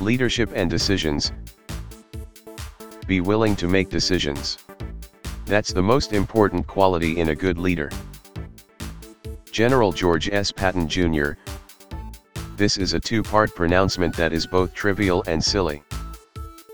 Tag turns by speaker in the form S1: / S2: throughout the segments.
S1: Leadership and decisions. Be willing to make decisions. That's the most important quality in a good leader. General George S. Patton Jr. This is a two-part pronouncement that is both trivial and silly.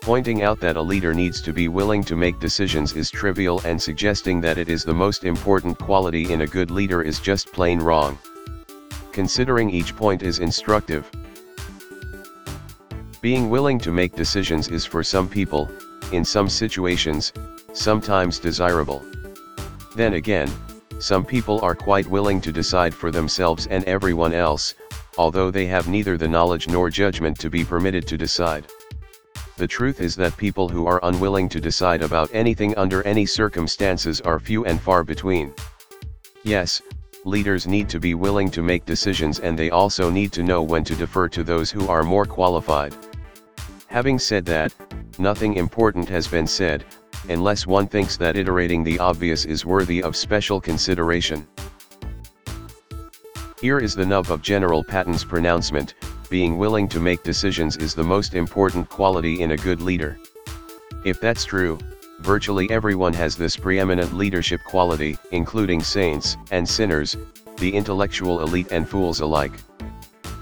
S1: Pointing out that a leader needs to be willing to make decisions is trivial and suggesting that it is the most important quality in a good leader is just plain wrong. Considering each point is instructive. Being willing to make decisions is for some people, in some situations, sometimes desirable. Then again, some people are quite willing to decide for themselves and everyone else, although they have neither the knowledge nor judgment to be permitted to decide. The truth is that people who are unwilling to decide about anything under any circumstances are few and far between. Yes, leaders need to be willing to make decisions and they also need to know when to defer to those who are more qualified. Having said that, nothing important has been said, unless one thinks that iterating the obvious is worthy of special consideration. Here is the nub of General Patton's pronouncement, being willing to make decisions is the most important quality in a good leader. If that's true, virtually everyone has this preeminent leadership quality, including saints and sinners, the intellectual elite and fools alike.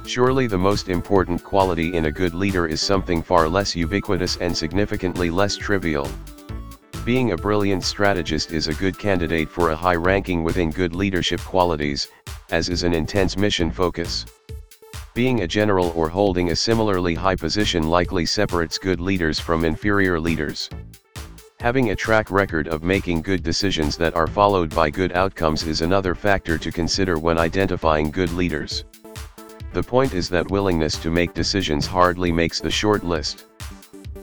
S1: Surely the most important quality in a good leader is something far less ubiquitous and significantly less trivial. Being a brilliant strategist is a good candidate for a high ranking within good leadership qualities, as is an intense mission focus. Being a general or holding a similarly high position likely separates good leaders from inferior leaders. Having a track record of making good decisions that are followed by good outcomes is another factor to consider when identifying good leaders. The point is that willingness to make decisions hardly makes the short list.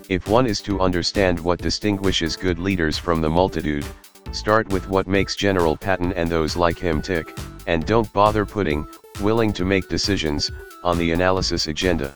S1: If one is to understand what distinguishes good leaders from the multitude, start with what makes General Patton and those like him tick, and don't bother putting, willing to make decisions, on the analysis agenda.